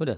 Udah.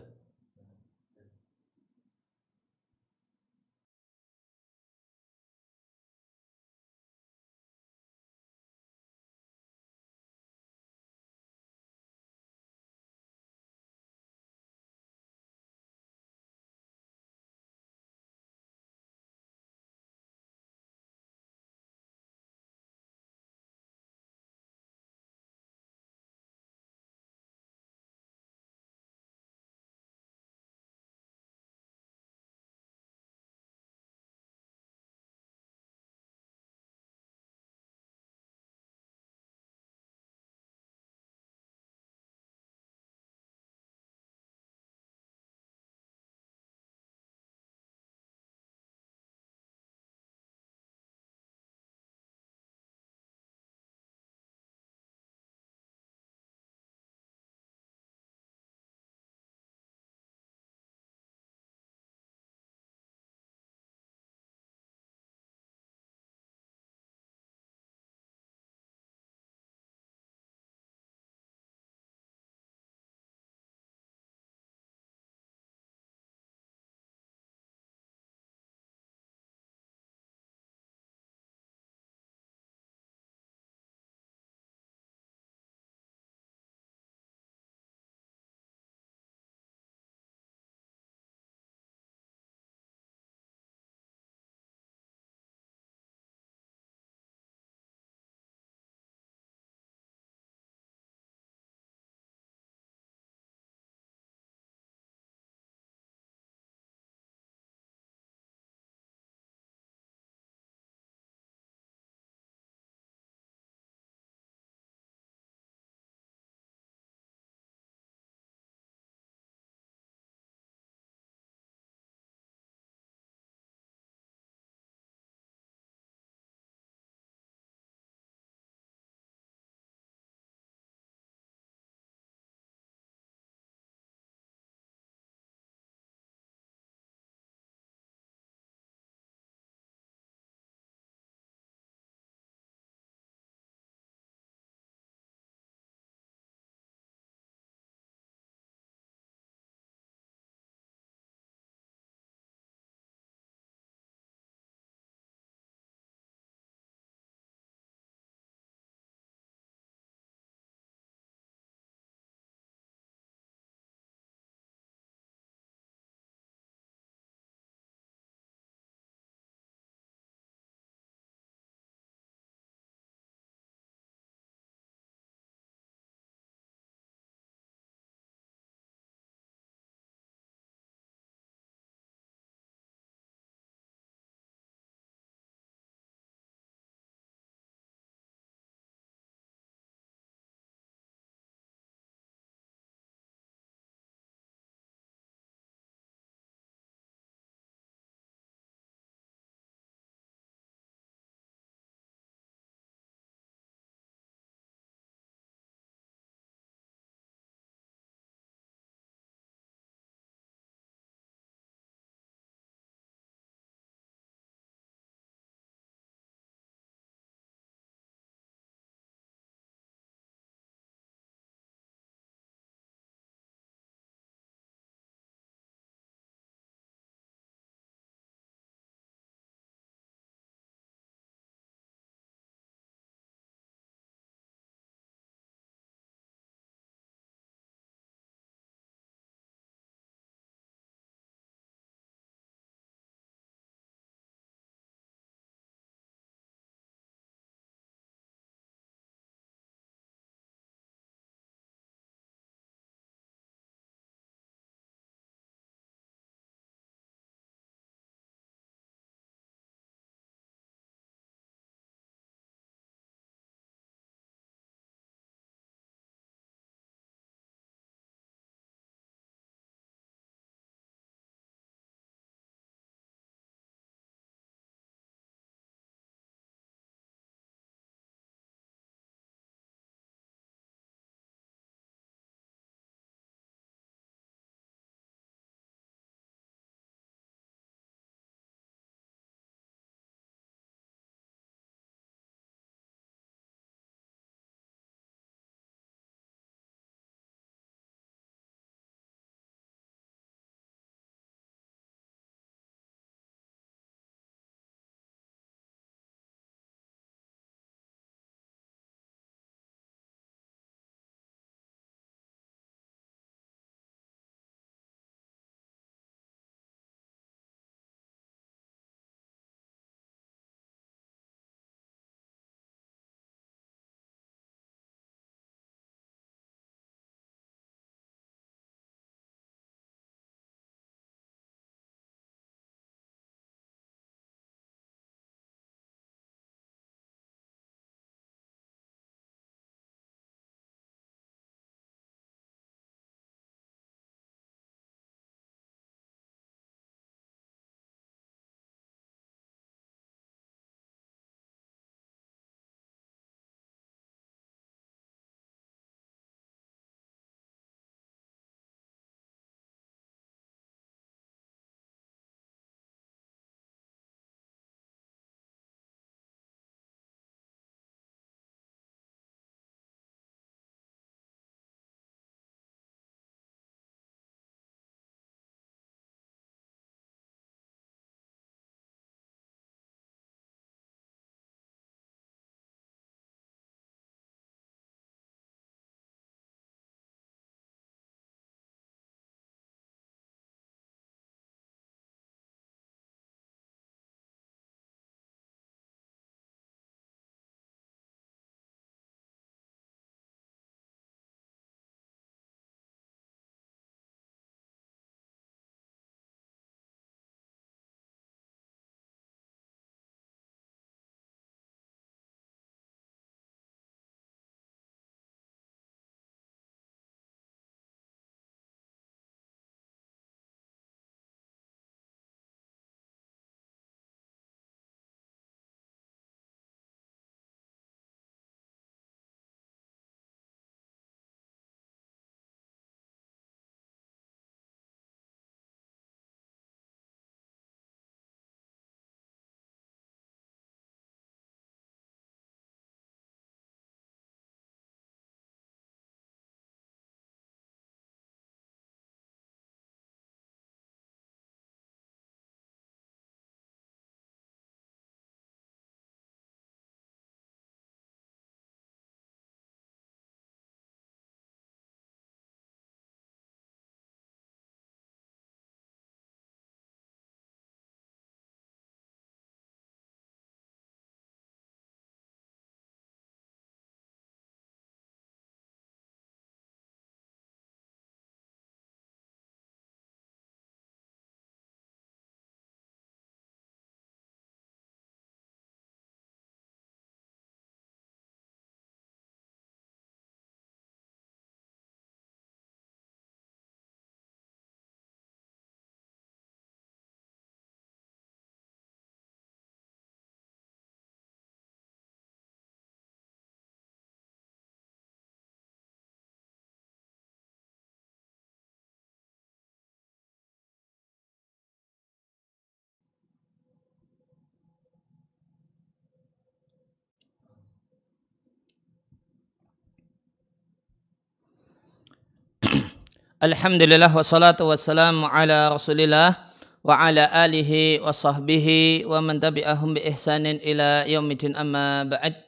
Alhamdulillah wassalatu wassalamu ala rasulillah wa ala alihi wa sahbihi wa man tabi'ahum bi ihsanin ila yaumidin amma ba'd.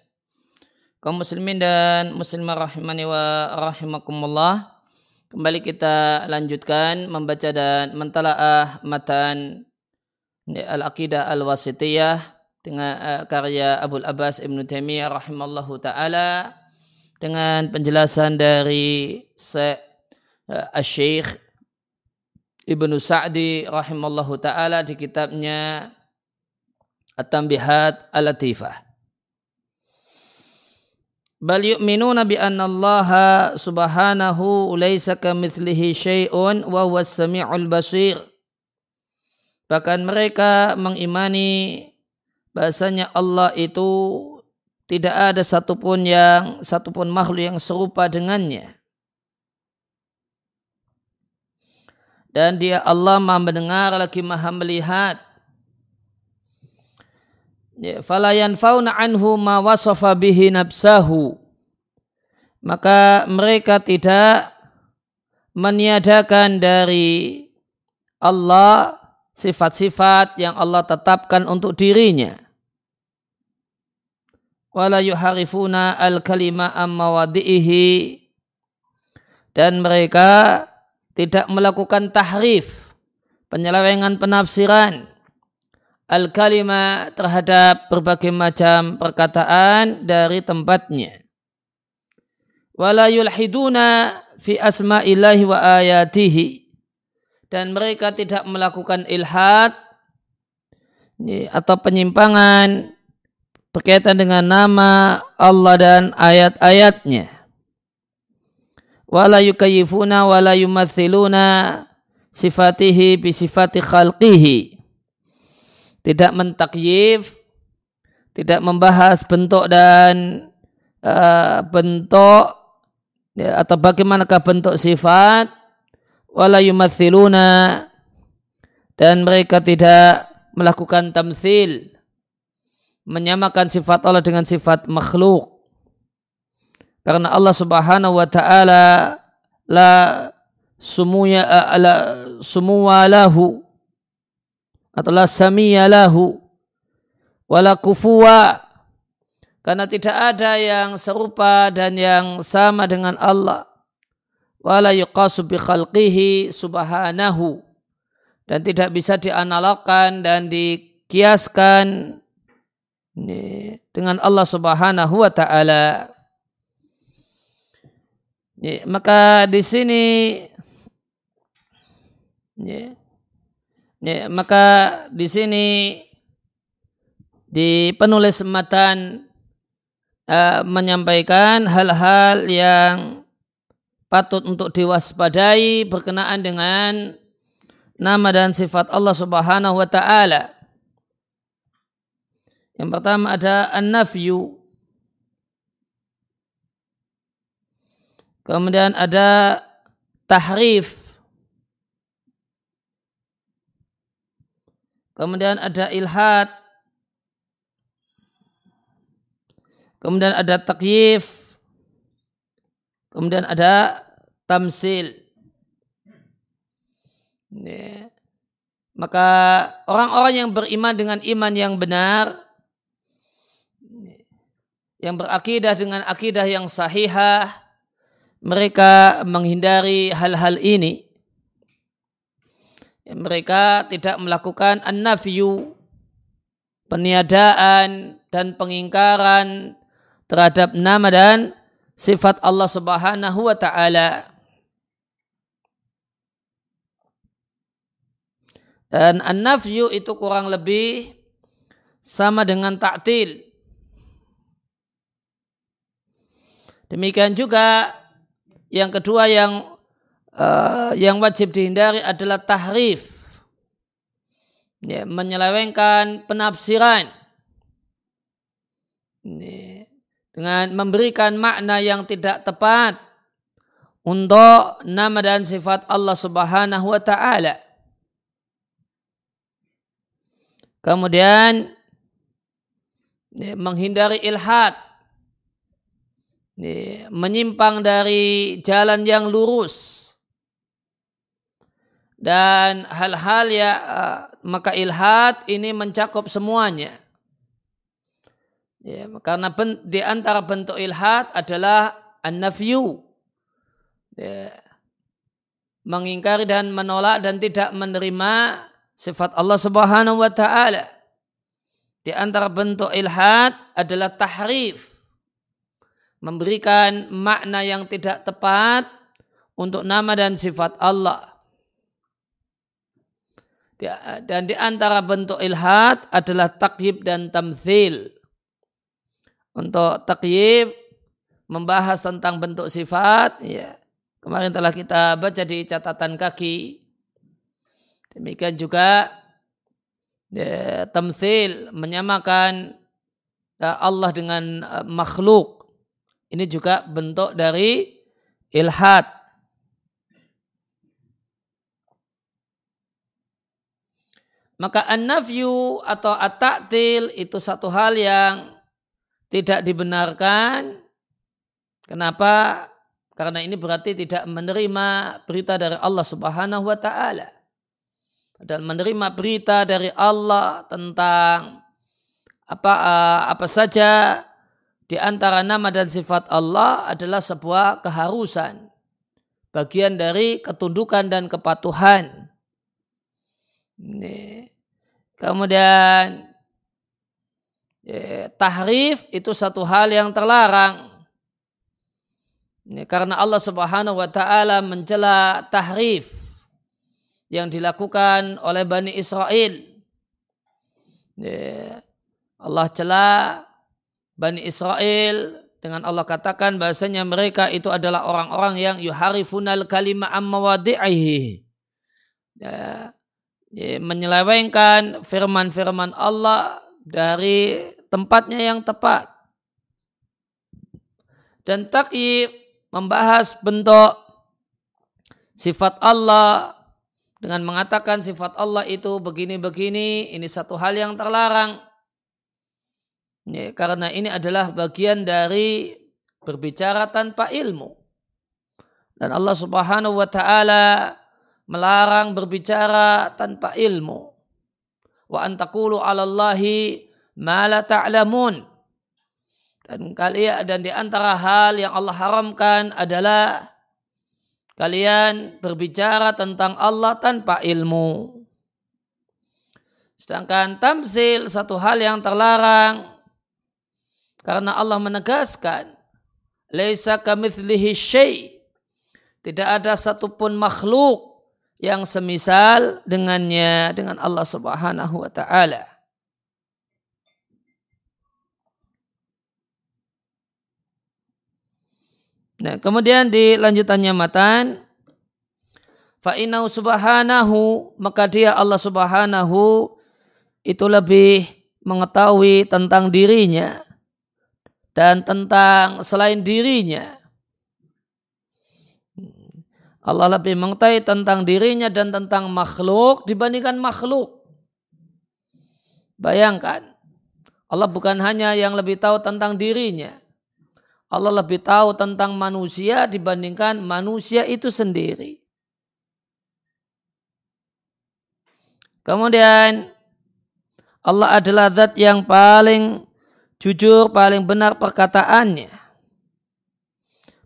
Kaum muslimin dan muslimah rahimani wa rahimakumullah kembali kita lanjutkan membaca dan mentalaah matan al-aqidah al-wasitiyah dengan uh, karya Abdul Abbas Ibn Taimiyah rahimallahu taala dengan penjelasan dari Syekh uh, Syekh Ibnu Sa'di rahimallahu taala di kitabnya At-Tanbihat Al-Latifah. Bal yu'minuna bi anna Allah subhanahu laysa kamitslihi syai'un wa huwas samiul basir. Bahkan mereka mengimani bahasanya Allah itu tidak ada satupun yang satupun makhluk yang serupa dengannya. Dan dia Allah maha mendengar lagi maha melihat. Ya, fala yanfauna anhu ma wasafa bihi nafsahu. Maka mereka tidak meniadakan dari Allah sifat-sifat yang Allah tetapkan untuk dirinya. Wala yuharifuna al-kalima amma dan mereka tidak melakukan tahrif, penyelewengan penafsiran al-kalima terhadap berbagai macam perkataan dari tempatnya. Wala yulhiduna fi asma'illahi wa ayatihi. Dan mereka tidak melakukan ilhad atau penyimpangan berkaitan dengan nama Allah dan ayat-ayatnya wala yukayifuna wala yumathiluna sifatihi bisifati khalqihi. Tidak mentakyif tidak membahas bentuk dan uh, bentuk ya, atau bagaimanakah bentuk sifat. Wala yumathiluna dan mereka tidak melakukan tamsil menyamakan sifat Allah dengan sifat makhluk karena Allah Subhanahu wa taala la sumuya ala semua lahu atau la samiya lahu wala kufuwa karena tidak ada yang serupa dan yang sama dengan Allah. Wala yuqasu bi khalqihi subhanahu. Dan tidak bisa dianalogkan dan dikiaskan dengan Allah Subhanahu wa taala Ya, maka di sini ya, ya, maka di sini di penulis matan uh, menyampaikan hal-hal yang patut untuk diwaspadai berkenaan dengan nama dan sifat Allah Subhanahu wa taala. Yang pertama ada an-nafyu Kemudian ada tahrif. Kemudian ada ilhad. Kemudian ada takyif. Kemudian ada tamsil. Ini. Maka orang-orang yang beriman dengan iman yang benar, yang berakidah dengan akidah yang sahihah, mereka menghindari hal-hal ini. Mereka tidak melakukan an-nafyu, peniadaan dan pengingkaran terhadap nama dan sifat Allah Subhanahu wa taala. Dan an-nafyu itu kurang lebih sama dengan taktil. Demikian juga yang kedua yang uh, yang wajib dihindari adalah tahrif. Ya, menyelewengkan penafsiran. Ya, dengan memberikan makna yang tidak tepat untuk nama dan sifat Allah Subhanahu wa taala. Kemudian ya, menghindari ilhad menyimpang dari jalan yang lurus dan hal-hal ya uh, maka ilhad ini mencakup semuanya. Ya, karena di antara bentuk ilhad adalah an-nafyu. Ya, mengingkari dan menolak dan tidak menerima sifat Allah Subhanahu wa taala. Di antara bentuk ilhad adalah tahrif. Memberikan makna yang tidak tepat untuk nama dan sifat Allah dan di antara bentuk ilhad adalah takyib dan tamthil. Untuk takyib membahas tentang bentuk sifat, ya. Kemarin telah kita baca di catatan kaki. Demikian juga ya, tamthil menyamakan ya, Allah dengan uh, makhluk. Ini juga bentuk dari ilhad. Maka an-nafyu atau at-ta'til itu satu hal yang tidak dibenarkan. Kenapa? Karena ini berarti tidak menerima berita dari Allah Subhanahu wa taala. Dan menerima berita dari Allah tentang apa apa saja di antara nama dan sifat Allah adalah sebuah keharusan. Bagian dari ketundukan dan kepatuhan. Ini. Kemudian ya, tahrif itu satu hal yang terlarang. Ini karena Allah Subhanahu wa taala mencela tahrif yang dilakukan oleh Bani Israel. Ya, Allah cela Bani Israel dengan Allah katakan bahasanya mereka itu adalah orang-orang yang yuharifunal kalima amma wadi'ihi. Ya, menyelewengkan firman-firman Allah dari tempatnya yang tepat. Dan takyib membahas bentuk sifat Allah dengan mengatakan sifat Allah itu begini-begini, ini satu hal yang terlarang. Ya, karena ini adalah bagian dari berbicara tanpa ilmu. Dan Allah subhanahu wa ta'ala melarang berbicara tanpa ilmu. Wa antakulu alallahi ma la ta'lamun. Dan kalian dan di antara hal yang Allah haramkan adalah kalian berbicara tentang Allah tanpa ilmu. Sedangkan tamsil satu hal yang terlarang karena Allah menegaskan laisa kamitslihi syai' tidak ada satupun makhluk yang semisal dengannya dengan Allah Subhanahu wa taala. Nah, kemudian di lanjutannya matan fa'inau subhanahu maka dia Allah Subhanahu itu lebih mengetahui tentang dirinya dan tentang selain dirinya Allah lebih mengetahui tentang dirinya dan tentang makhluk dibandingkan makhluk. Bayangkan, Allah bukan hanya yang lebih tahu tentang dirinya. Allah lebih tahu tentang manusia dibandingkan manusia itu sendiri. Kemudian Allah adalah zat yang paling jujur, paling benar perkataannya.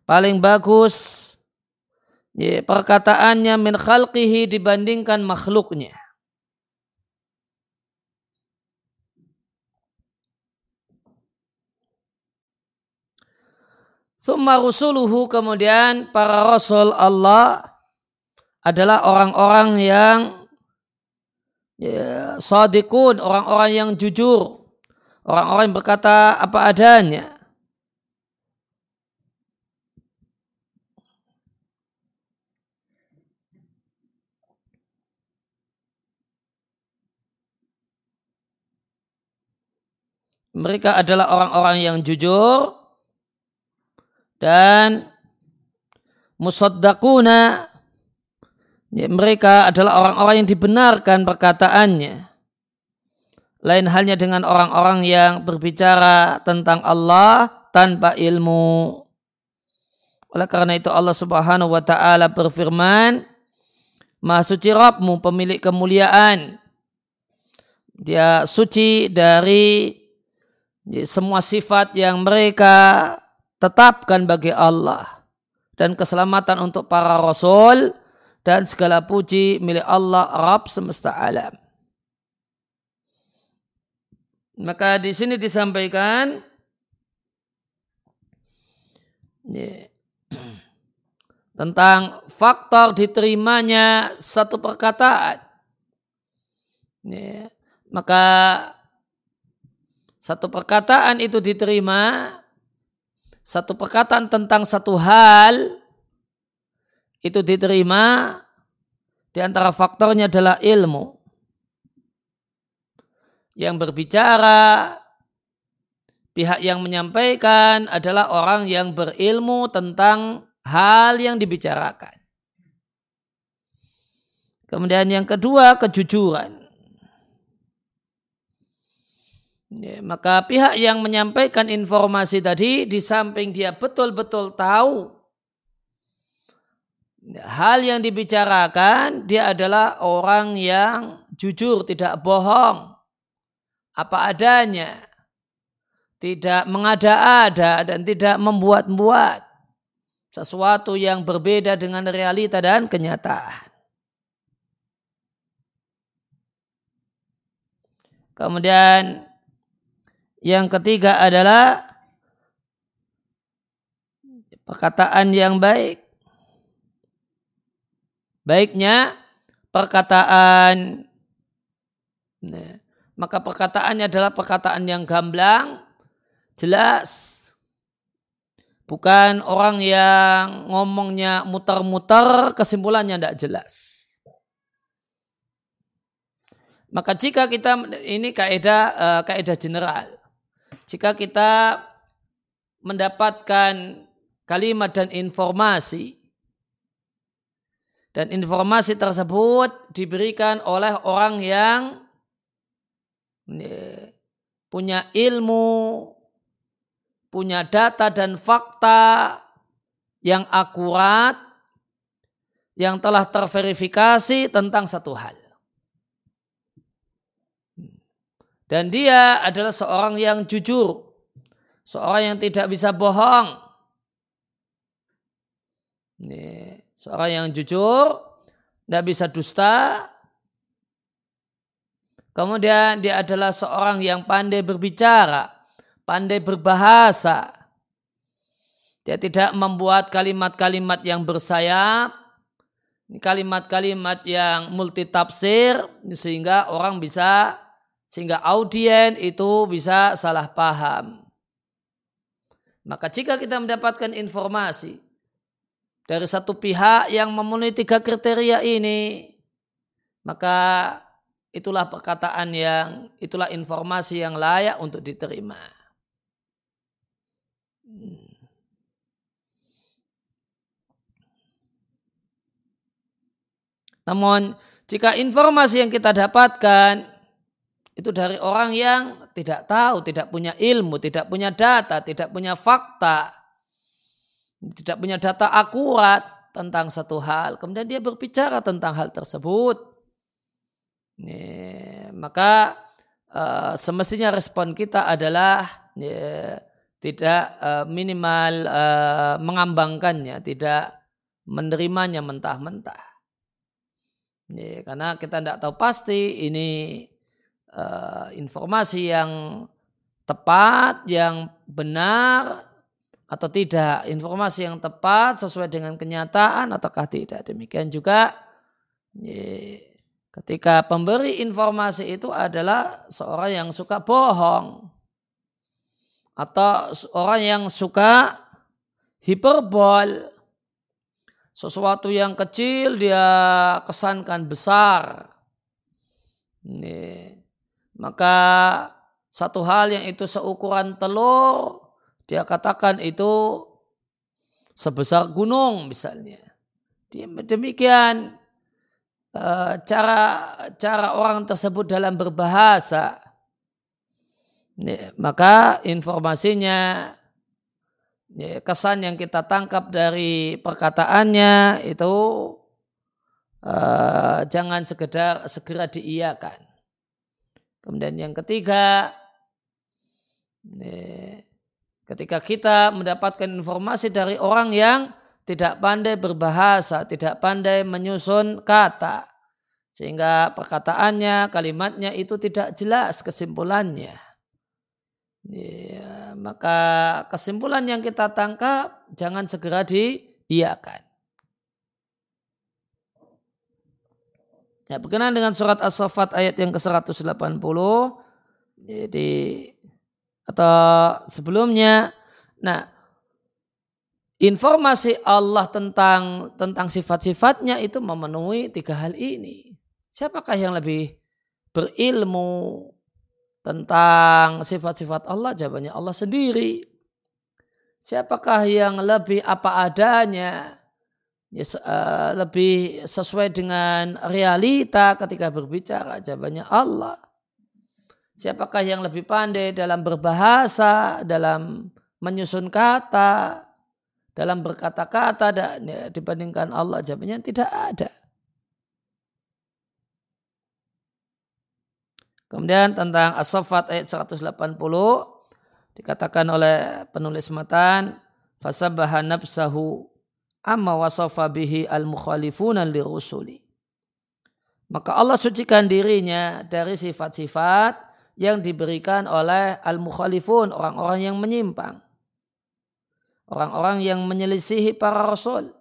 Paling bagus ya, perkataannya min khalqihi dibandingkan makhluknya. Thumma rusuluhu kemudian para rasul Allah adalah orang-orang yang ya, sadikun, orang-orang yang jujur, orang-orang yang berkata apa adanya. mereka adalah orang-orang yang jujur dan musaddaquna mereka adalah orang-orang yang dibenarkan perkataannya lain halnya dengan orang-orang yang berbicara tentang Allah tanpa ilmu oleh karena itu Allah Subhanahu wa taala berfirman Maha suci Rabbmu pemilik kemuliaan. Dia suci dari semua sifat yang mereka tetapkan bagi Allah dan keselamatan untuk para rasul dan segala puji milik Allah Rabb semesta alam. Maka di sini disampaikan tentang faktor diterimanya satu perkataan. Maka satu perkataan itu diterima, satu perkataan tentang satu hal itu diterima, di antara faktornya adalah ilmu. Yang berbicara, pihak yang menyampaikan adalah orang yang berilmu tentang hal yang dibicarakan. Kemudian yang kedua, kejujuran. Ya, maka pihak yang menyampaikan informasi tadi di samping dia betul-betul tahu hal yang dibicarakan, dia adalah orang yang jujur, tidak bohong, apa adanya, tidak mengada-ada dan tidak membuat-buat sesuatu yang berbeda dengan realita dan kenyataan. Kemudian yang ketiga adalah perkataan yang baik. Baiknya perkataan nah, maka perkataannya adalah perkataan yang gamblang, jelas. Bukan orang yang ngomongnya muter-muter, kesimpulannya tidak jelas. Maka jika kita ini kaidah uh, kaidah general jika kita mendapatkan kalimat dan informasi dan informasi tersebut diberikan oleh orang yang punya ilmu, punya data dan fakta yang akurat, yang telah terverifikasi tentang satu hal. Dan dia adalah seorang yang jujur. Seorang yang tidak bisa bohong. Ini, seorang yang jujur, tidak bisa dusta. Kemudian dia adalah seorang yang pandai berbicara, pandai berbahasa. Dia tidak membuat kalimat-kalimat yang bersayap, kalimat-kalimat yang multitafsir sehingga orang bisa sehingga audien itu bisa salah paham. Maka jika kita mendapatkan informasi dari satu pihak yang memenuhi tiga kriteria ini, maka itulah perkataan yang, itulah informasi yang layak untuk diterima. Namun jika informasi yang kita dapatkan itu dari orang yang tidak tahu, tidak punya ilmu, tidak punya data, tidak punya fakta, tidak punya data akurat tentang satu hal. Kemudian dia berbicara tentang hal tersebut. Ini, maka uh, semestinya respon kita adalah ya, tidak uh, minimal uh, mengambangkannya, tidak menerimanya mentah-mentah. karena kita tidak tahu pasti ini uh, informasi yang tepat, yang benar atau tidak, informasi yang tepat sesuai dengan kenyataan ataukah tidak. Demikian juga ketika pemberi informasi itu adalah seorang yang suka bohong atau orang yang suka hiperbol sesuatu yang kecil dia kesankan besar. Ini maka satu hal yang itu seukuran telur, dia katakan itu sebesar gunung misalnya. Demikian cara cara orang tersebut dalam berbahasa. Maka informasinya kesan yang kita tangkap dari perkataannya itu uh, jangan sekedar segera diiyakan. Kemudian yang ketiga, ketika kita mendapatkan informasi dari orang yang tidak pandai berbahasa, tidak pandai menyusun kata, sehingga perkataannya, kalimatnya itu tidak jelas kesimpulannya. Ya, maka kesimpulan yang kita tangkap jangan segera diiyakan. Ya, berkenaan dengan surat As-Saffat ayat yang ke-180 jadi atau sebelumnya nah informasi Allah tentang tentang sifat-sifatnya itu memenuhi tiga hal ini. Siapakah yang lebih berilmu tentang sifat-sifat Allah? Jawabannya Allah sendiri. Siapakah yang lebih apa adanya? Ya, uh, lebih sesuai dengan realita ketika berbicara? Jawabannya Allah. Siapakah yang lebih pandai dalam berbahasa, dalam menyusun kata, dalam berkata-kata ya, dibandingkan Allah? Jawabannya tidak ada. Kemudian tentang As-Saffat ayat 180 dikatakan oleh penulis matan fasabaha nafsahu amma wasafa bihi al-mukhalifuna lirusuli. Maka Allah sucikan dirinya dari sifat-sifat yang diberikan oleh al-mukhalifun, orang-orang yang menyimpang. Orang-orang yang menyelisihi para rasul.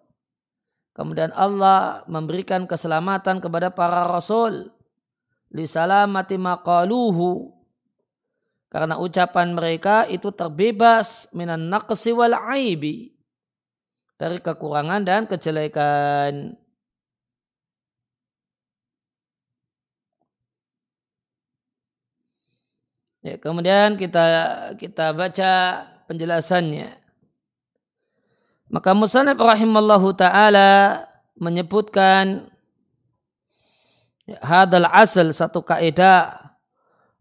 Kemudian Allah memberikan keselamatan kepada para rasul lisalamati maqaluhu karena ucapan mereka itu terbebas minan naqsi wal aibi dari kekurangan dan kejelekan. Ya, kemudian kita kita baca penjelasannya. Maka Musannif rahimallahu taala menyebutkan hadal asal satu kaidah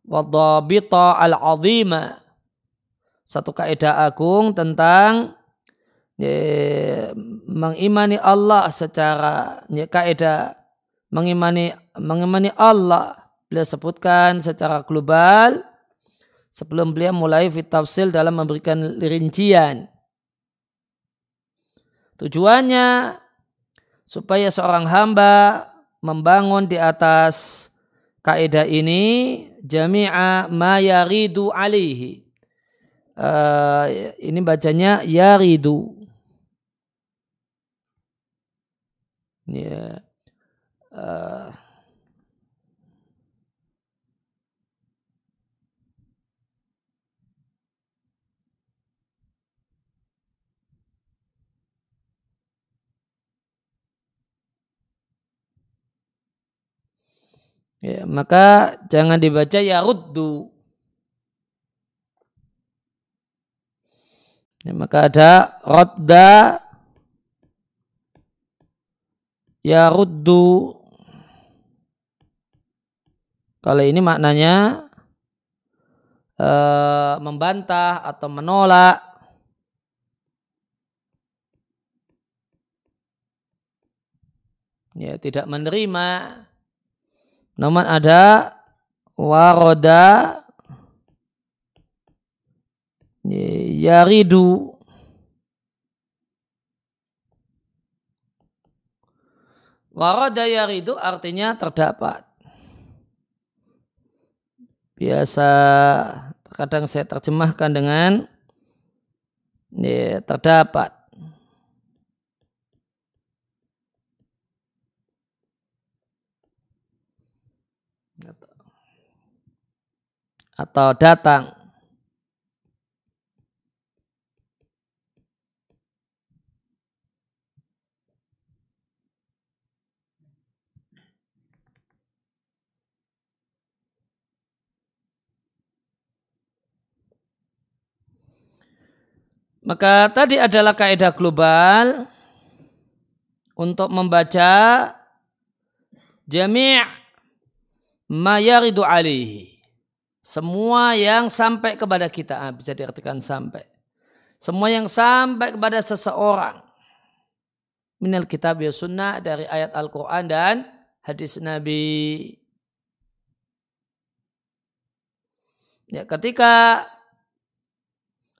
wadhabita al-azima. Satu kaidah agung tentang ya, mengimani Allah secara ya, kaidah mengimani mengimani Allah. Beliau sebutkan secara global sebelum beliau mulai fit tafsil dalam memberikan rincian tujuannya supaya seorang hamba membangun di atas kaidah ini jami'a ma yaridu alihi. Uh, ini bacanya yaridu. Ya. Uh, ya, maka jangan dibaca ya ruddu. Ya, maka ada rodda ya ruddu. Kalau ini maknanya e, membantah atau menolak. Ya, tidak menerima namun ada waroda yaridu Waroda yaridu artinya terdapat. Biasa kadang saya terjemahkan dengan ya, terdapat. Atau datang. Maka tadi adalah kaidah global untuk membaca jami' ma yaridu alaihi. Semua yang sampai kepada kita ah, bisa diartikan sampai. Semua yang sampai kepada seseorang minal kitab ya sunnah dari ayat Al-Quran dan hadis Nabi. Ya, ketika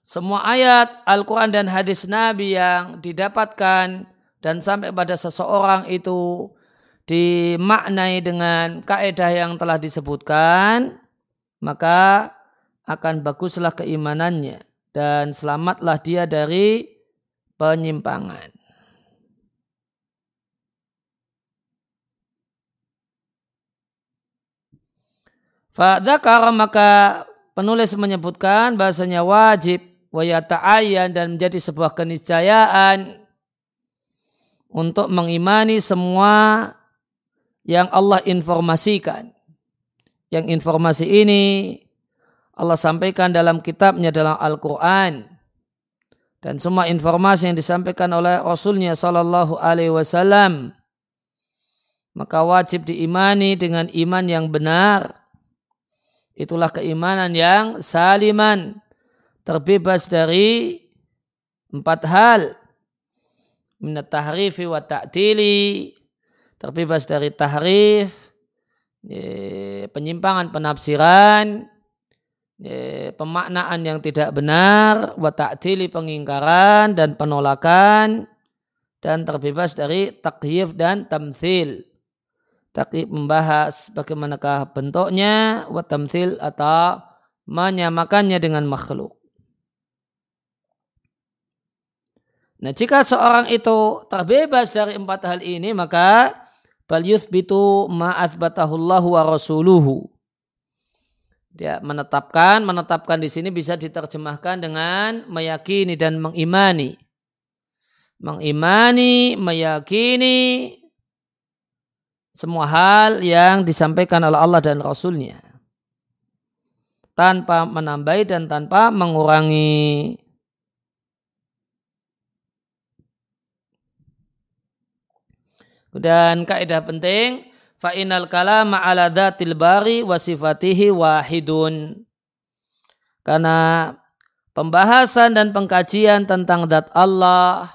semua ayat Al-Quran dan hadis Nabi yang didapatkan dan sampai pada seseorang itu dimaknai dengan kaedah yang telah disebutkan, maka akan baguslah keimanannya dan selamatlah dia dari penyimpangan. Fadzakar maka penulis menyebutkan bahasanya wajib wayata'ayan dan menjadi sebuah keniscayaan untuk mengimani semua yang Allah informasikan. Yang informasi ini Allah sampaikan dalam kitabnya dalam Al-Quran. Dan semua informasi yang disampaikan oleh Rasulnya Sallallahu Alaihi Wasallam. Maka wajib diimani dengan iman yang benar Itulah keimanan yang saliman, terbebas dari empat hal. Minat tahrifi wa ta'tili, terbebas dari tahrif, penyimpangan penafsiran, pemaknaan yang tidak benar, wa ta'tili pengingkaran dan penolakan, dan terbebas dari takyif dan tamthil tapi membahas bagaimanakah bentuknya watamsil atau menyamakannya dengan makhluk. Nah jika seorang itu terbebas dari empat hal ini maka bal yuthbitu ma'athbatahullahu wa rasuluhu. Dia menetapkan, menetapkan di sini bisa diterjemahkan dengan meyakini dan mengimani. Mengimani, meyakini semua hal yang disampaikan oleh Allah dan Rasulnya tanpa menambahi dan tanpa mengurangi. Dan kaidah penting fa'inal kalama ala dhatil bari wa sifatihi wahidun. Karena pembahasan dan pengkajian tentang zat Allah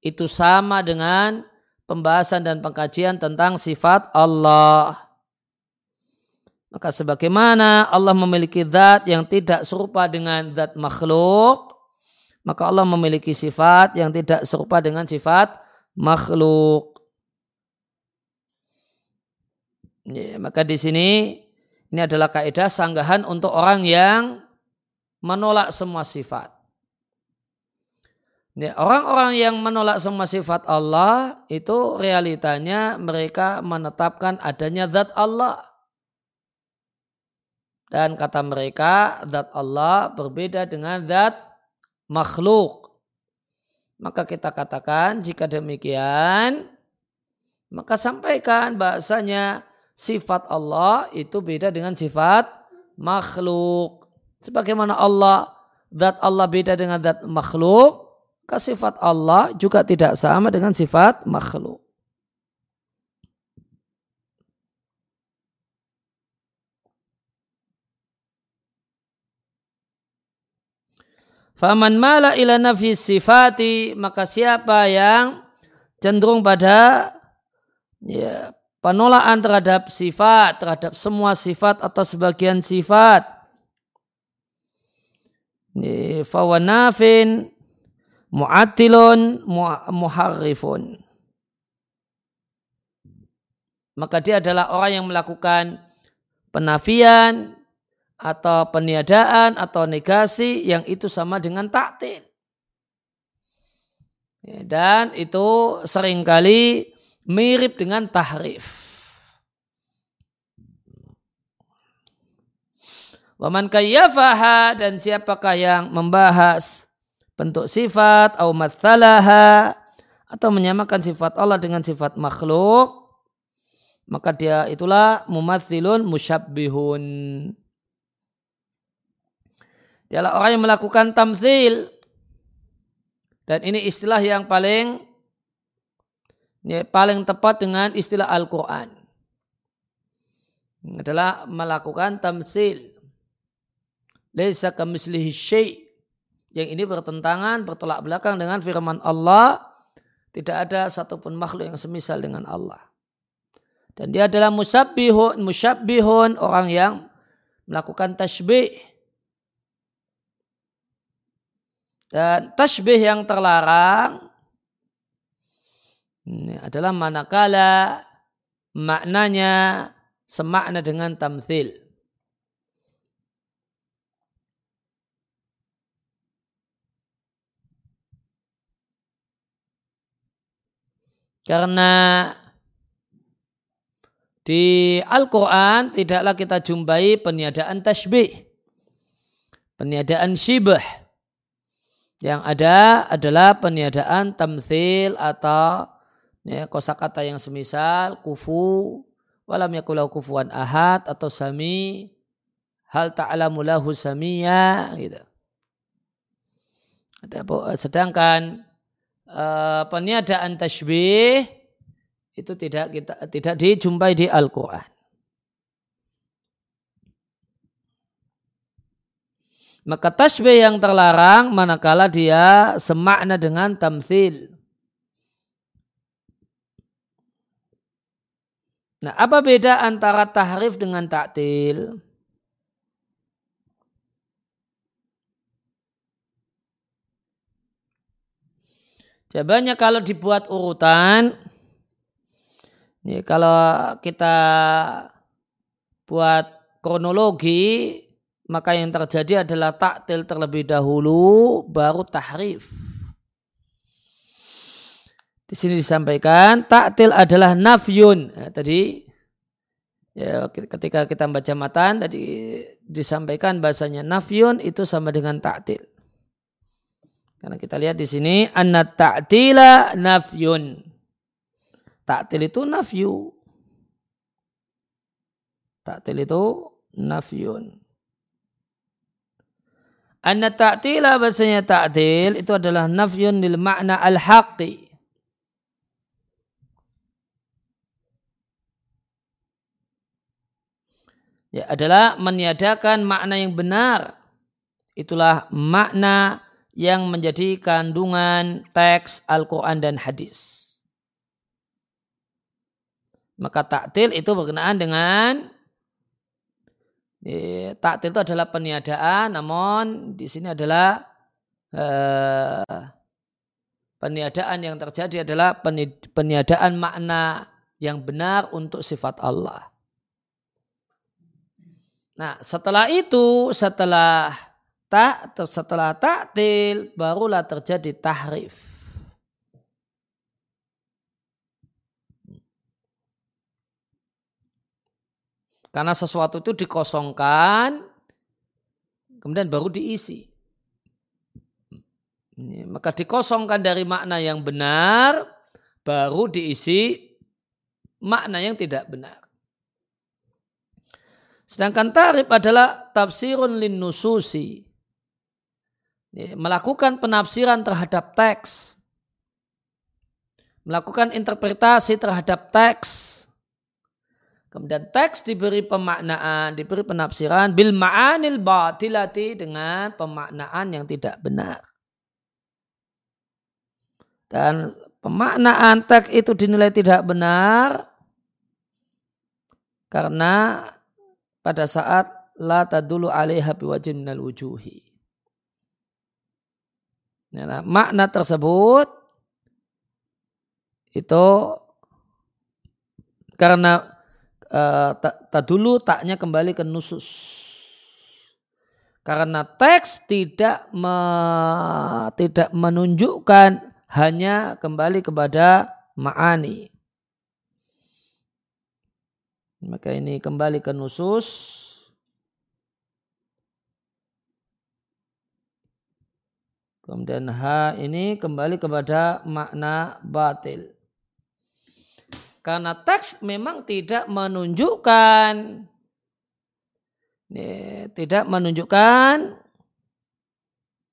itu sama dengan pembahasan dan pengkajian tentang sifat Allah. Maka sebagaimana Allah memiliki zat yang tidak serupa dengan zat makhluk, maka Allah memiliki sifat yang tidak serupa dengan sifat makhluk. Ya, maka di sini ini adalah kaidah sanggahan untuk orang yang menolak semua sifat. Ya, orang-orang yang menolak semua sifat Allah itu realitanya mereka menetapkan adanya zat Allah. Dan kata mereka zat Allah berbeda dengan zat makhluk. Maka kita katakan jika demikian maka sampaikan bahasanya sifat Allah itu beda dengan sifat makhluk. Sebagaimana Allah zat Allah beda dengan zat makhluk, maka sifat Allah juga tidak sama dengan sifat makhluk. Faman mala ila nafi sifati maka siapa yang cenderung pada ya, penolakan terhadap sifat, terhadap semua sifat atau sebagian sifat. Fawanafin mu'atilun muharrifun. Maka dia adalah orang yang melakukan penafian atau peniadaan atau negasi yang itu sama dengan taktil. Ya, dan itu sering kali mirip dengan tahrif. Waman kayyafaha dan siapakah yang membahas bentuk sifat atau matsalaha atau menyamakan sifat Allah dengan sifat makhluk maka dia itulah mumatsilun musyabbihun dialah orang yang melakukan tamzil dan ini istilah yang paling ya, paling tepat dengan istilah Al-Quran adalah melakukan tamzil Laisa kamislihi syai' yang ini bertentangan bertolak belakang dengan firman Allah Tidak ada satupun makhluk yang semisal dengan Allah. Dan dia adalah musabbihun, musyabbihun, orang yang melakukan tasbih. Dan tasbih yang terlarang ini adalah manakala maknanya semakna dengan tamthil. Karena di Al-Quran tidaklah kita jumpai peniadaan tasbih. Peniadaan shibah. Yang ada adalah peniadaan tamthil atau ya, kosakata yang semisal kufu walam yakulau kufuan ahad atau sami hal ta'alamu lahu samia gitu. Sedangkan uh, peniadaan tasbih itu tidak kita tidak dijumpai di Al-Qur'an. Maka tasbih yang terlarang manakala dia semakna dengan tamthil. Nah, apa beda antara tahrif dengan taktil? Jawabannya kalau dibuat urutan, Ya, kalau kita buat kronologi, maka yang terjadi adalah taktil terlebih dahulu, baru tahrif. Di sini disampaikan taktil adalah nafyun. Ya, tadi ya, ketika kita baca matan tadi disampaikan bahasanya nafyun itu sama dengan taktil. Karena kita lihat di sini anna ta'tila nafyun. Taktil itu nafyu. Taktil itu nafyun. Anna ta'tila bahasanya ta'til itu adalah nafyun lil makna al-haqi. Ya, adalah meniadakan makna yang benar. Itulah makna yang menjadi kandungan teks Al-Quran dan hadis. Maka taktil itu berkenaan dengan ya, taktil itu adalah peniadaan, namun di sini adalah eh, peniadaan yang terjadi adalah peniadaan makna yang benar untuk sifat Allah. Nah, setelah itu, setelah tak setelah taktil barulah terjadi tahrif. Karena sesuatu itu dikosongkan, kemudian baru diisi. Maka dikosongkan dari makna yang benar, baru diisi makna yang tidak benar. Sedangkan tarif adalah tafsirun lin nususi. Melakukan penafsiran terhadap teks. Melakukan interpretasi terhadap teks Kemudian teks diberi pemaknaan, diberi penafsiran bil ma'anil batilati dengan pemaknaan yang tidak benar. Dan pemaknaan teks itu dinilai tidak benar karena pada saat la tadulu alaiha biwajin minal wujuhi. Nah, makna tersebut itu karena uh, tak dulu taknya kembali ke nusus. Karena teks tidak me, tidak menunjukkan hanya kembali kepada ma'ani. Maka ini kembali ke nusus. Kemudian H ini kembali kepada makna batil. Karena teks memang tidak menunjukkan tidak menunjukkan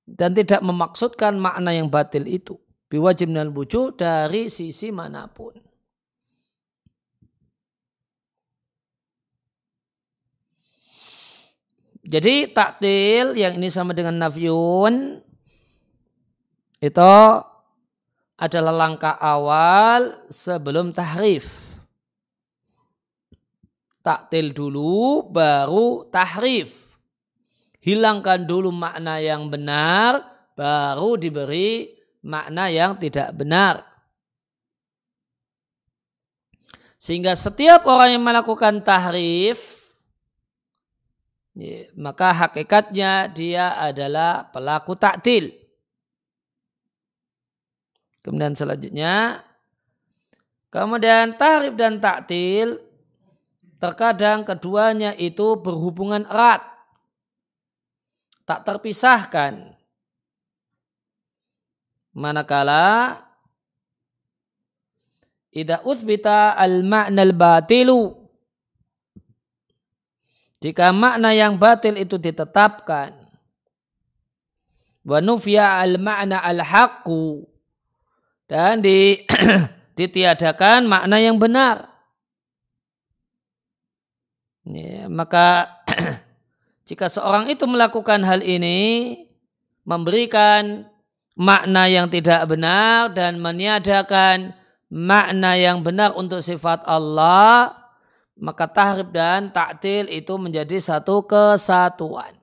dan tidak memaksudkan makna yang batil itu biwajib dan buju dari sisi mana pun. Jadi taktil yang ini sama dengan nafyun itu adalah langkah awal sebelum tahrif. Taktil dulu baru tahrif. Hilangkan dulu makna yang benar baru diberi makna yang tidak benar. Sehingga setiap orang yang melakukan tahrif maka hakikatnya dia adalah pelaku taktil. Kemudian selanjutnya, kemudian tahrif dan taktil, terkadang keduanya itu berhubungan erat. Tak terpisahkan. Manakala Ida usbita al-ma'na al-batilu. Jika makna yang batil itu ditetapkan. Wa nufya al-ma'na al-haqqu dan di, ditiadakan makna yang benar. Ya, maka jika seorang itu melakukan hal ini, memberikan makna yang tidak benar dan meniadakan makna yang benar untuk sifat Allah, maka tahrib dan taktil itu menjadi satu kesatuan.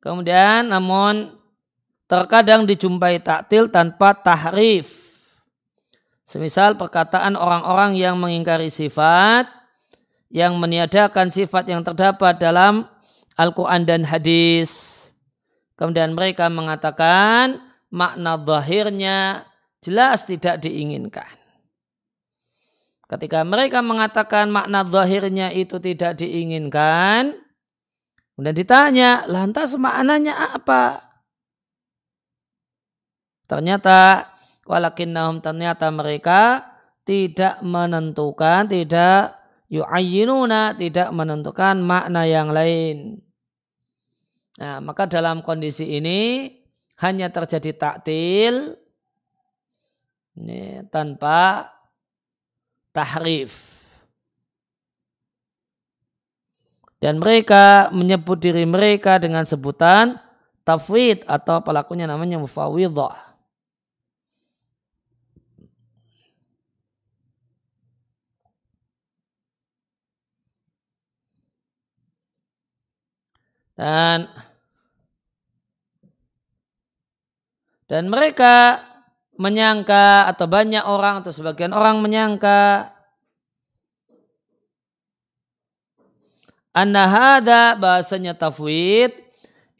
Kemudian namun terkadang dijumpai taktil tanpa tahrif. Semisal perkataan orang-orang yang mengingkari sifat, yang meniadakan sifat yang terdapat dalam Al-Quran dan hadis. Kemudian mereka mengatakan makna zahirnya jelas tidak diinginkan. Ketika mereka mengatakan makna zahirnya itu tidak diinginkan, Kemudian ditanya, lantas maknanya apa? Ternyata walakin nahum ternyata mereka tidak menentukan, tidak yu'ayyinuna, tidak menentukan makna yang lain. Nah, maka dalam kondisi ini hanya terjadi taktil ini, tanpa tahrif. Dan mereka menyebut diri mereka dengan sebutan tafwid atau pelakunya namanya mufawidhah. Dan dan mereka menyangka atau banyak orang atau sebagian orang menyangka anna hada bahasanya tafwid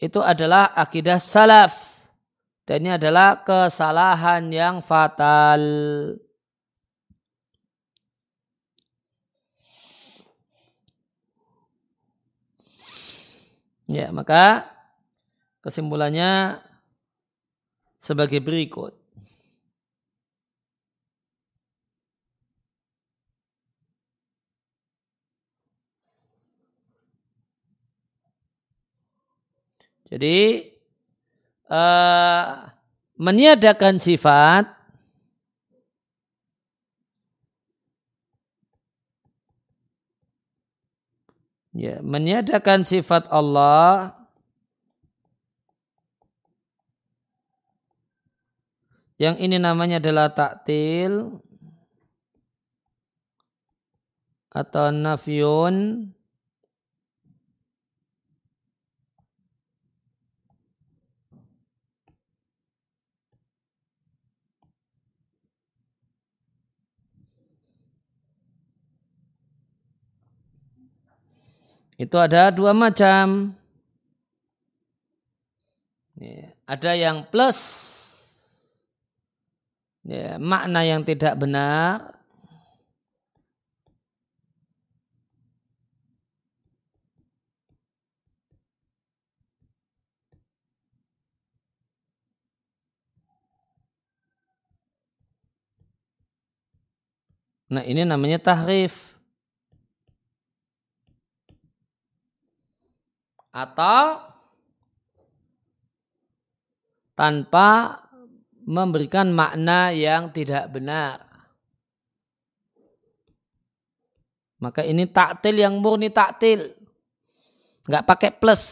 itu adalah akidah salaf dan ini adalah kesalahan yang fatal. Ya, maka kesimpulannya sebagai berikut. Jadi uh, meniadakan sifat ya meniadakan sifat Allah yang ini namanya adalah taktil atau nafyun Itu ada dua macam. Ya, ada yang plus ya, makna yang tidak benar. Nah ini namanya tahrif. Atau tanpa memberikan makna yang tidak benar. Maka ini taktil yang murni taktil. Nggak pakai plus.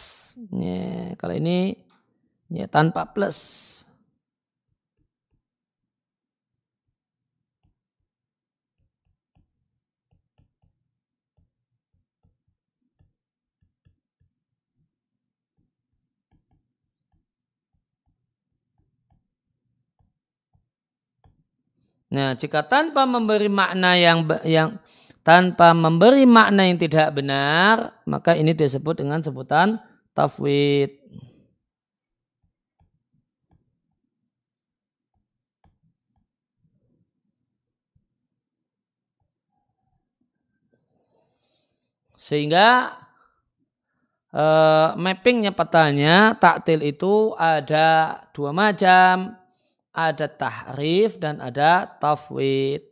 Ya, kalau ini Ya, tanpa plus. Nah, jika tanpa memberi makna yang yang tanpa memberi makna yang tidak benar, maka ini disebut dengan sebutan tafwid. Sehingga uh, mappingnya petanya taktil itu ada dua macam ada tahrif dan ada tafwid.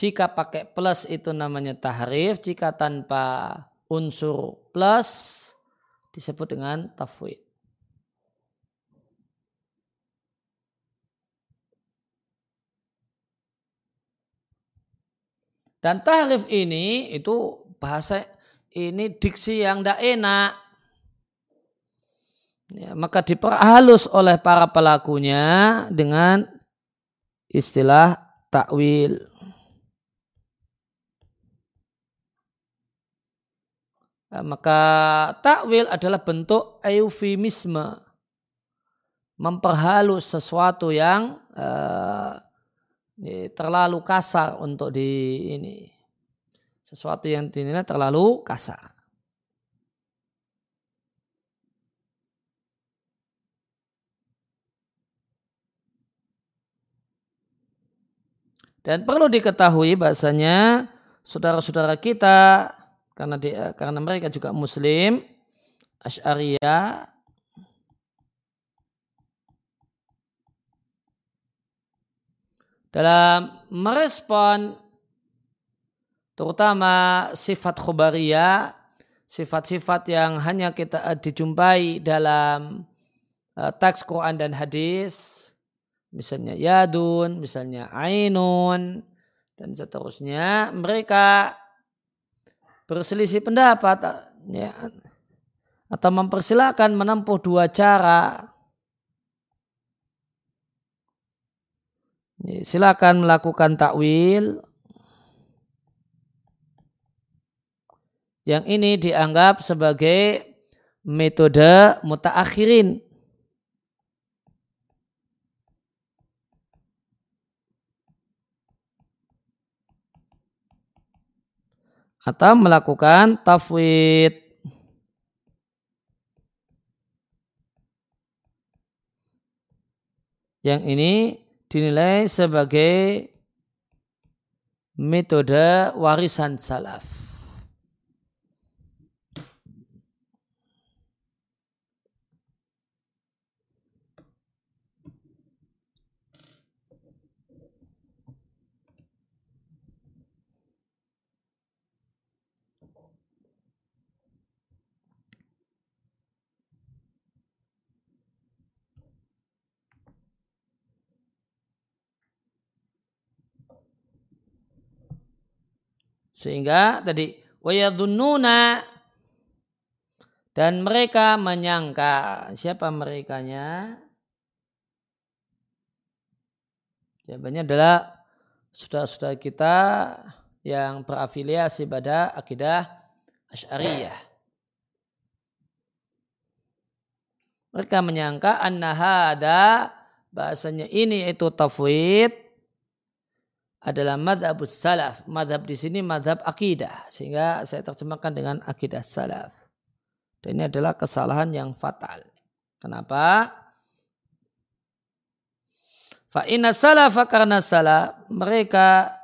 Jika pakai plus itu namanya tahrif, jika tanpa unsur plus disebut dengan tafwid. Dan tahrif ini itu bahasa ini diksi yang tidak enak. Ya, maka diperhalus oleh para pelakunya dengan istilah takwil. Ya, maka takwil adalah bentuk eufemisme. Memperhalus sesuatu yang uh, terlalu kasar untuk di ini. Sesuatu yang dinilai terlalu kasar. Dan perlu diketahui bahasanya saudara-saudara kita karena dia, karena mereka juga muslim Asy'ariyah. Dalam merespon terutama sifat khobariyah sifat-sifat yang hanya kita dijumpai dalam uh, teks Quran dan hadis misalnya yadun, misalnya ainun, dan seterusnya, mereka berselisih pendapat ya, atau mempersilahkan menempuh dua cara. Silakan melakukan takwil. Yang ini dianggap sebagai metode mutaakhirin atau melakukan tafwid. Yang ini dinilai sebagai metode warisan salaf. Sehingga tadi wayadununa dan mereka menyangka siapa merekanya? Jawabannya adalah saudara-saudara kita yang berafiliasi pada akidah Asy'ariyah. Mereka menyangka anna hada bahasanya ini itu tafwid adalah madhab salaf. Madhab di sini madhab akidah. Sehingga saya terjemahkan dengan akidah salaf. Dan ini adalah kesalahan yang fatal. Kenapa? Fa'inna salaf karena salaf. Mereka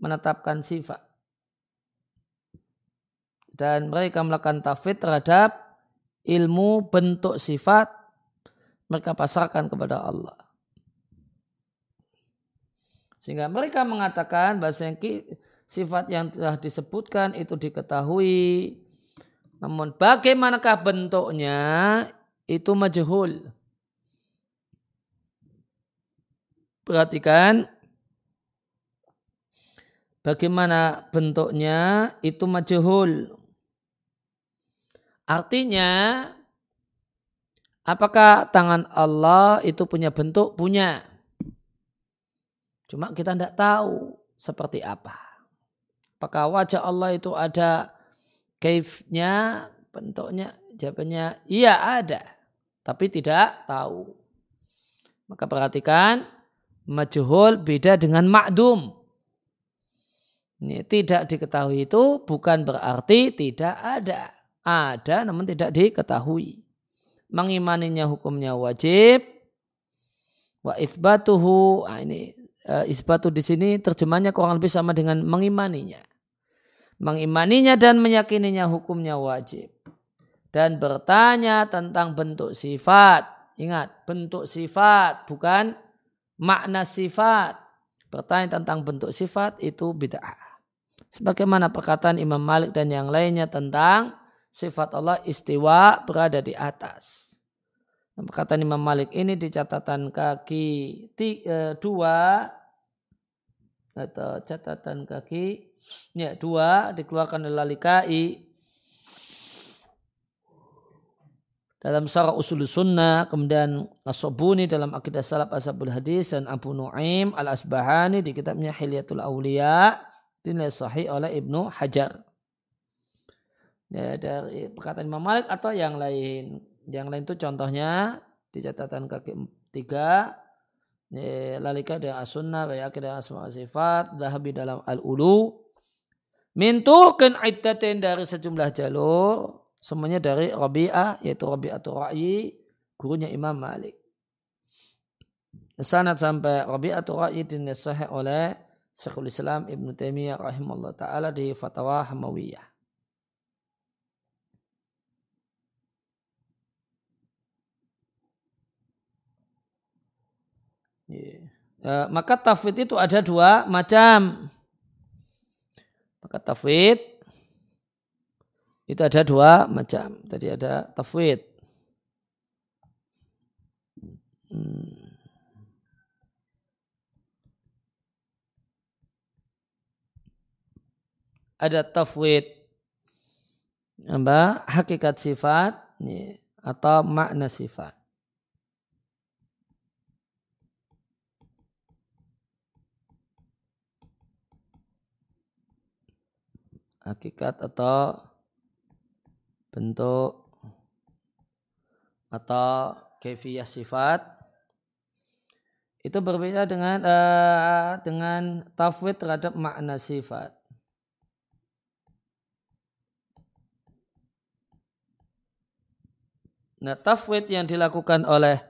menetapkan sifat. Dan mereka melakukan tafid terhadap ilmu bentuk sifat. Mereka pasarkan kepada Allah. Sehingga mereka mengatakan bahasa yang sifat yang telah disebutkan itu diketahui. Namun bagaimanakah bentuknya itu majhul. Perhatikan bagaimana bentuknya itu majhul. Artinya Apakah tangan Allah itu punya bentuk? Punya. Cuma kita tidak tahu seperti apa. Apakah wajah Allah itu ada kaifnya, bentuknya? Jawabannya iya ada. Tapi tidak tahu. Maka perhatikan, majhul beda dengan makdum. Ini tidak diketahui itu bukan berarti tidak ada. Ada namun tidak diketahui mengimaninya hukumnya wajib wa isbatuhu nah ini uh, isbatu di sini terjemahnya kurang lebih sama dengan mengimaninya. Mengimaninya dan meyakininya hukumnya wajib. Dan bertanya tentang bentuk sifat. Ingat bentuk sifat bukan makna sifat. Bertanya tentang bentuk sifat itu bid'ah. Sebagaimana perkataan Imam Malik dan yang lainnya tentang sifat Allah istiwa berada di atas. Kata Imam Malik ini di catatan kaki tiga, dua atau catatan kaki. Ya dua dikeluarkan oleh Lalikai dalam Sarah Usul Sunnah, kemudian Asobuni dalam Akidah Salaf Ashabul Hadis dan Abu Nuaim Al Asbahani di kitabnya Hilyatul Auliya dinilai sahih oleh Ibnu Hajar. Ya, dari perkataan Imam Malik atau yang lain. Yang lain itu contohnya di catatan kaki tiga lalika dan as-sunnah bayaki dan asma sifat dahabi dalam al-ulu. Mintukin iddatin dari sejumlah jalur semuanya dari Rabi'ah yaitu Rabi'atul Ra'yi gurunya Imam Malik. Sanad sampai Rabi'atul Ra'yi dinasahih oleh Syekhul Islam Ibn Taimiyah rahimahullah ta'ala di Fatwa Hamawiyah Yeah. maka tafwid itu ada dua macam. Maka tafwid itu ada dua macam. Tadi ada tafwid. Hmm. Ada tafwid apa hakikat sifat atau makna sifat. Hakikat atau bentuk atau kefiah sifat itu berbeda dengan uh, dengan tafwid terhadap makna sifat. Nah, tafwid yang dilakukan oleh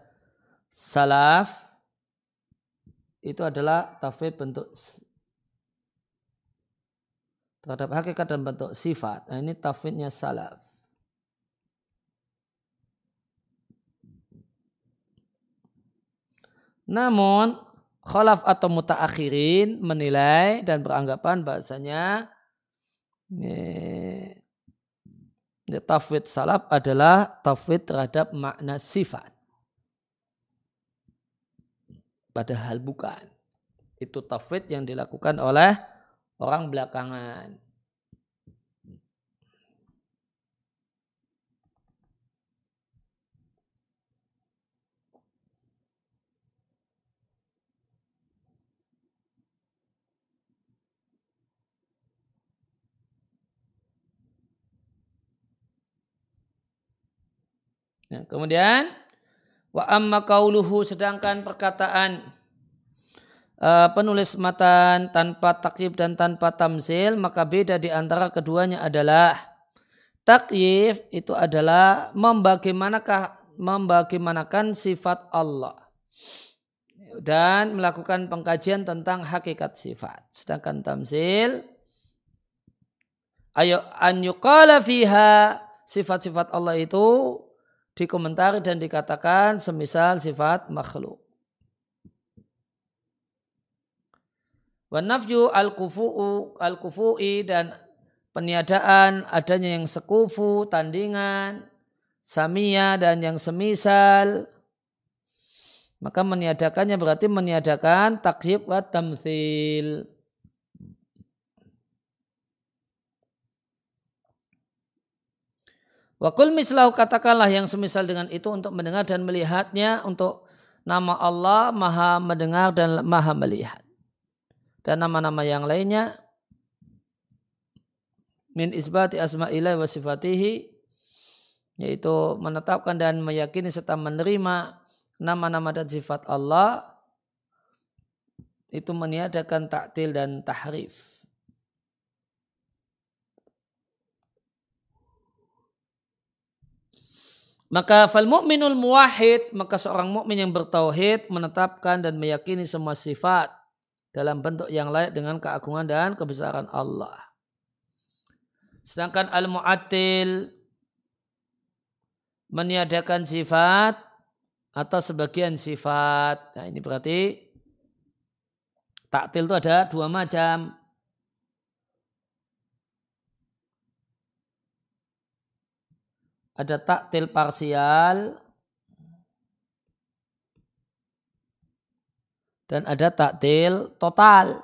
salaf itu adalah tafwid bentuk terhadap hakikat dan bentuk sifat. Nah, ini tafidnya salaf. Namun khalaf atau mutaakhirin menilai dan beranggapan bahasanya ini, tafwid salaf adalah tafwid terhadap makna sifat. Padahal bukan. Itu tafwid yang dilakukan oleh orang belakangan. Nah, kemudian wa amma kauluhu sedangkan perkataan uh, penulis matan tanpa takyib dan tanpa tamzil maka beda di antara keduanya adalah takyif itu adalah membagaimanakah membagaimanakan sifat Allah dan melakukan pengkajian tentang hakikat sifat. Sedangkan tamzil ayo an yuqala fiha sifat-sifat Allah itu dikomentari dan dikatakan semisal sifat makhluk. Wa nafju al-kufu'u al-kufu'i dan peniadaan adanya yang sekufu, tandingan, samia dan yang semisal. Maka meniadakannya berarti meniadakan takyib wa tamthil. Wakul mislahu katakanlah yang semisal dengan itu untuk mendengar dan melihatnya untuk nama Allah maha mendengar dan maha melihat. Dan nama-nama yang lainnya min isbati asma'illah wa sifatihi yaitu menetapkan dan meyakini serta menerima nama-nama dan sifat Allah itu meniadakan taktil dan tahrif. Maka fal mu'minul muwahhid, maka seorang mukmin yang bertauhid menetapkan dan meyakini semua sifat dalam bentuk yang layak dengan keagungan dan kebesaran Allah. Sedangkan al-mu'attil meniadakan sifat atau sebagian sifat. Nah ini berarti taktil itu ada dua macam. ada taktil parsial dan ada taktil total.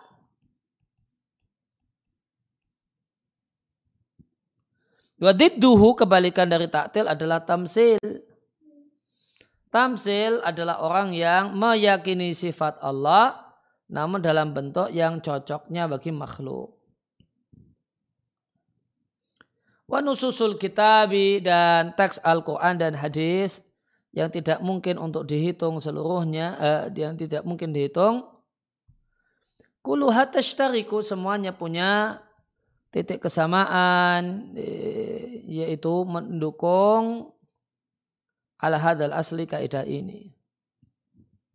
duhu kebalikan dari taktil adalah tamsil. Tamsil adalah orang yang meyakini sifat Allah namun dalam bentuk yang cocoknya bagi makhluk. Wa nususul kitabi dan teks Al-Quran dan hadis yang tidak mungkin untuk dihitung seluruhnya, eh, yang tidak mungkin dihitung. Kuluhat tashtariku semuanya punya titik kesamaan eh, yaitu mendukung ala hadal asli kaidah ini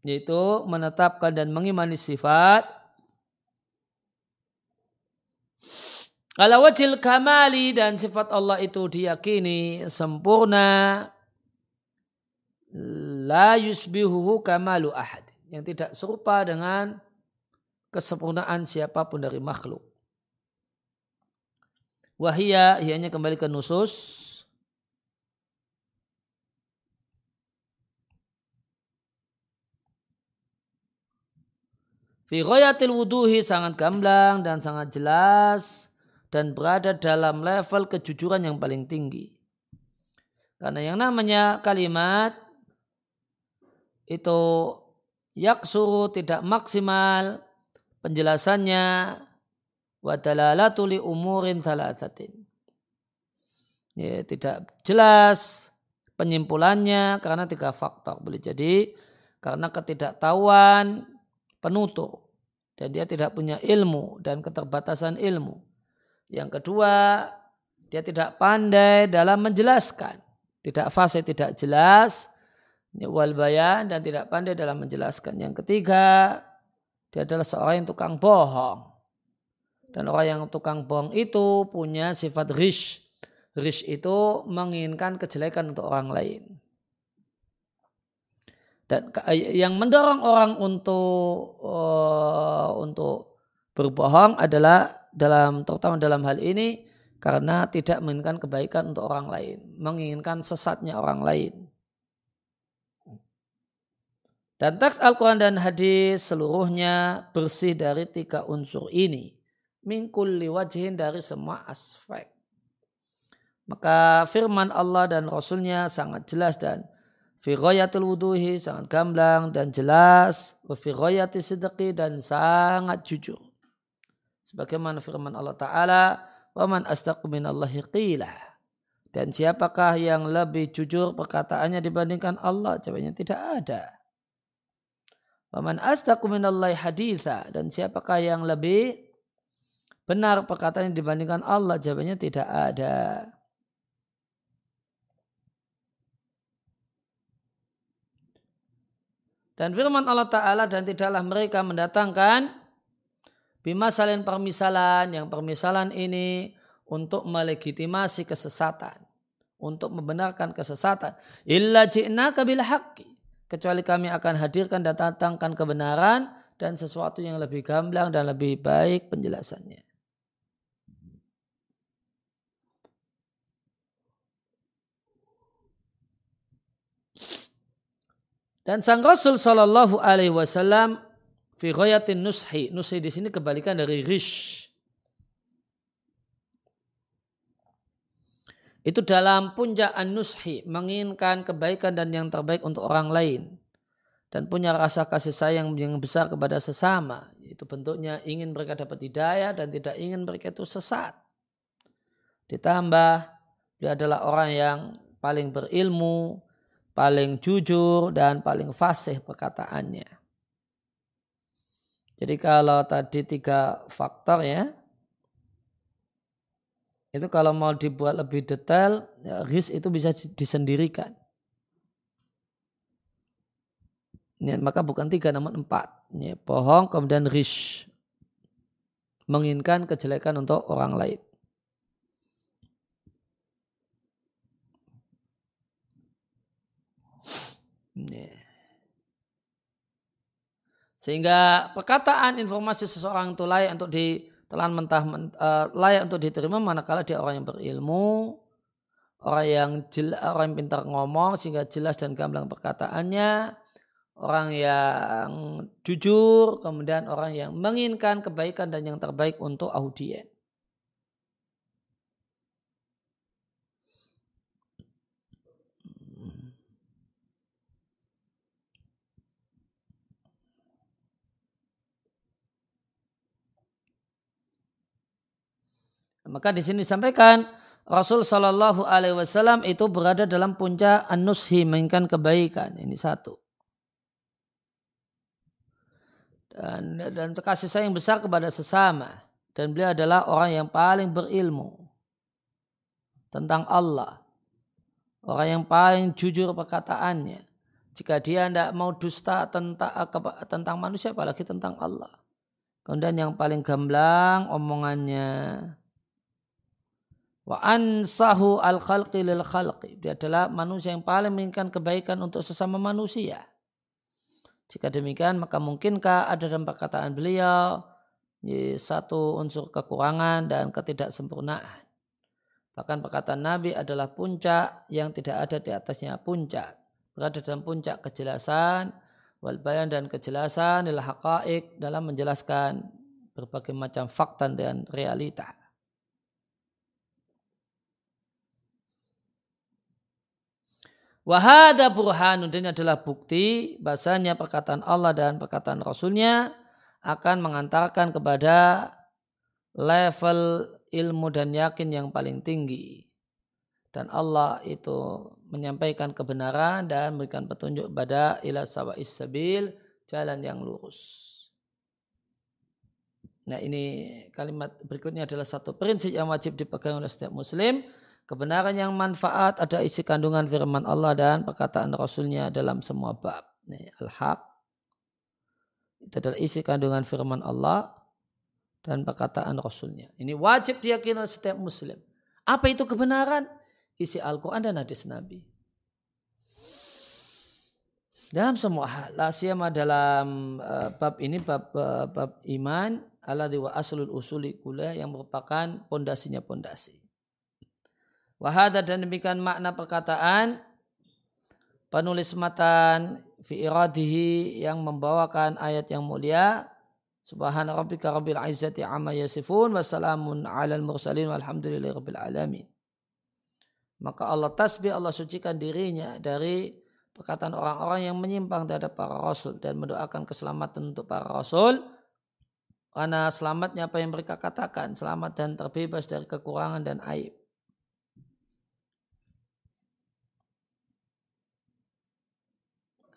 yaitu menetapkan dan mengimani sifat Kalau wajil kamali dan sifat Allah itu diyakini sempurna la yusbihuhu kamalu ahad yang tidak serupa dengan kesempurnaan siapa pun dari makhluk. Wahia ianya kembali ke nusus Fi wuduhi sangat gamblang dan sangat jelas dan berada dalam level kejujuran yang paling tinggi. Karena yang namanya kalimat itu yaksuru tidak maksimal penjelasannya wadalalatu li umurin thalathatin. Ya, tidak jelas penyimpulannya karena tiga faktor. Boleh jadi karena ketidaktahuan penutur dan dia tidak punya ilmu dan keterbatasan ilmu yang kedua, dia tidak pandai dalam menjelaskan. Tidak fasih, tidak jelas. Wal bayan dan tidak pandai dalam menjelaskan. Yang ketiga, dia adalah seorang yang tukang bohong. Dan orang yang tukang bohong itu punya sifat rish. Rish itu menginginkan kejelekan untuk orang lain. Dan yang mendorong orang untuk uh, untuk berbohong adalah dalam terutama dalam hal ini karena tidak menginginkan kebaikan untuk orang lain, menginginkan sesatnya orang lain. Dan teks Al-Quran dan hadis seluruhnya bersih dari tiga unsur ini. Mingkul liwajihin dari semua aspek. Maka firman Allah dan Rasulnya sangat jelas dan firroyatil wuduhi sangat gamblang dan jelas. Firroyatil sidqi dan sangat jujur. Sebagaimana firman Allah Ta'ala, Waman astaqu minallahi qilah. Dan siapakah yang lebih jujur perkataannya dibandingkan Allah? Jawabnya tidak ada. Waman astaku minallahi haditha. Dan siapakah yang lebih benar perkataannya dibandingkan Allah? Jawabnya tidak ada. Dan firman Allah Ta'ala dan tidaklah mereka mendatangkan Bimasalin permisalan yang permisalan ini untuk melegitimasi kesesatan. Untuk membenarkan kesesatan. Illa ji'na kabil haqqi. Kecuali kami akan hadirkan dan datangkan kebenaran dan sesuatu yang lebih gamblang dan lebih baik penjelasannya. Dan sang Rasul Shallallahu Alaihi Wasallam fi nushi. Nushi di sini kebalikan dari rish. Itu dalam puncak an-nushi menginginkan kebaikan dan yang terbaik untuk orang lain. Dan punya rasa kasih sayang yang besar kepada sesama itu bentuknya ingin mereka dapat hidayah dan tidak ingin mereka itu sesat. Ditambah dia adalah orang yang paling berilmu paling jujur dan paling fasih perkataannya. Jadi kalau tadi tiga faktor ya itu kalau mau dibuat lebih detail, ya, risk itu bisa disendirikan. Ya, maka bukan tiga namun empat. Ya, bohong kemudian risk. Menginginkan kejelekan untuk orang lain. Ya. Sehingga perkataan informasi seseorang itu layak untuk di telan mentah uh, layak untuk diterima manakala dia orang yang berilmu, orang yang jel, orang yang pintar ngomong sehingga jelas dan gamblang perkataannya, orang yang jujur, kemudian orang yang menginginkan kebaikan dan yang terbaik untuk audien. Maka di sini disampaikan Rasul Shallallahu Alaihi Wasallam itu berada dalam puncak anushi menginginkan kebaikan. Ini satu. Dan, dan kasih sayang besar kepada sesama. Dan beliau adalah orang yang paling berilmu tentang Allah. Orang yang paling jujur perkataannya. Jika dia tidak mau dusta tentang, tentang manusia, apalagi tentang Allah. Kemudian yang paling gamblang omongannya Wa ansahu al khalqi lil khalqi. Dia adalah manusia yang paling menginginkan kebaikan untuk sesama manusia. Jika demikian maka mungkinkah ada dalam perkataan beliau satu unsur kekurangan dan ketidaksempurnaan. Bahkan perkataan Nabi adalah puncak yang tidak ada di atasnya puncak. Berada dalam puncak kejelasan, wal dan kejelasan adalah haqaik dalam menjelaskan berbagai macam fakta dan realita. Wahada burhanun ini adalah bukti bahasanya perkataan Allah dan perkataan Rasulnya akan mengantarkan kepada level ilmu dan yakin yang paling tinggi. Dan Allah itu menyampaikan kebenaran dan memberikan petunjuk pada ila sawa'is sabil, jalan yang lurus. Nah ini kalimat berikutnya adalah satu prinsip yang wajib dipegang oleh setiap muslim kebenaran yang manfaat ada isi kandungan firman Allah dan perkataan Rasulnya dalam semua bab. Al-Haq itu adalah isi kandungan firman Allah dan perkataan Rasulnya. Ini wajib diyakini oleh setiap muslim. Apa itu kebenaran? Isi Al-Quran dan hadis Nabi. Dalam semua hal, lasiyama dalam uh, bab ini, bab, uh, bab iman, ala wa aslul usuli kuliah yang merupakan pondasinya pondasi. Wahada dan demikian makna perkataan penulis matan fi iradihi yang membawakan ayat yang mulia. Subhana rabbika rabbil izzati amma yasifun wa salamun alal mursalin walhamdulillahi rabbil alamin. Maka Allah tasbih Allah sucikan dirinya dari perkataan orang-orang yang menyimpang terhadap para rasul dan mendoakan keselamatan untuk para rasul. Karena selamatnya apa yang mereka katakan selamat dan terbebas dari kekurangan dan aib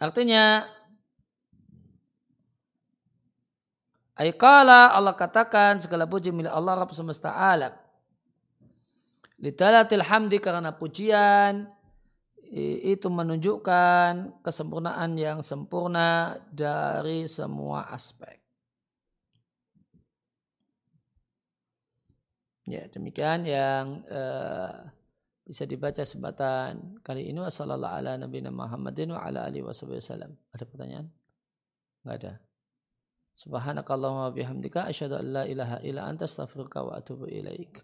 Artinya Aikala Allah katakan segala puji milik Allah Rabb semesta alam. Lidalatil hamdi karena pujian itu menunjukkan kesempurnaan yang sempurna dari semua aspek. Ya demikian yang uh, bisa dibaca sebatan kali ini wasallallahu ala nabiyina Muhammadin wa ala alihi wasallam. Ada pertanyaan? Enggak ada. Subhanakallahumma bihamdika asyhadu an la ilaha illa anta astaghfiruka wa atubu ilaik.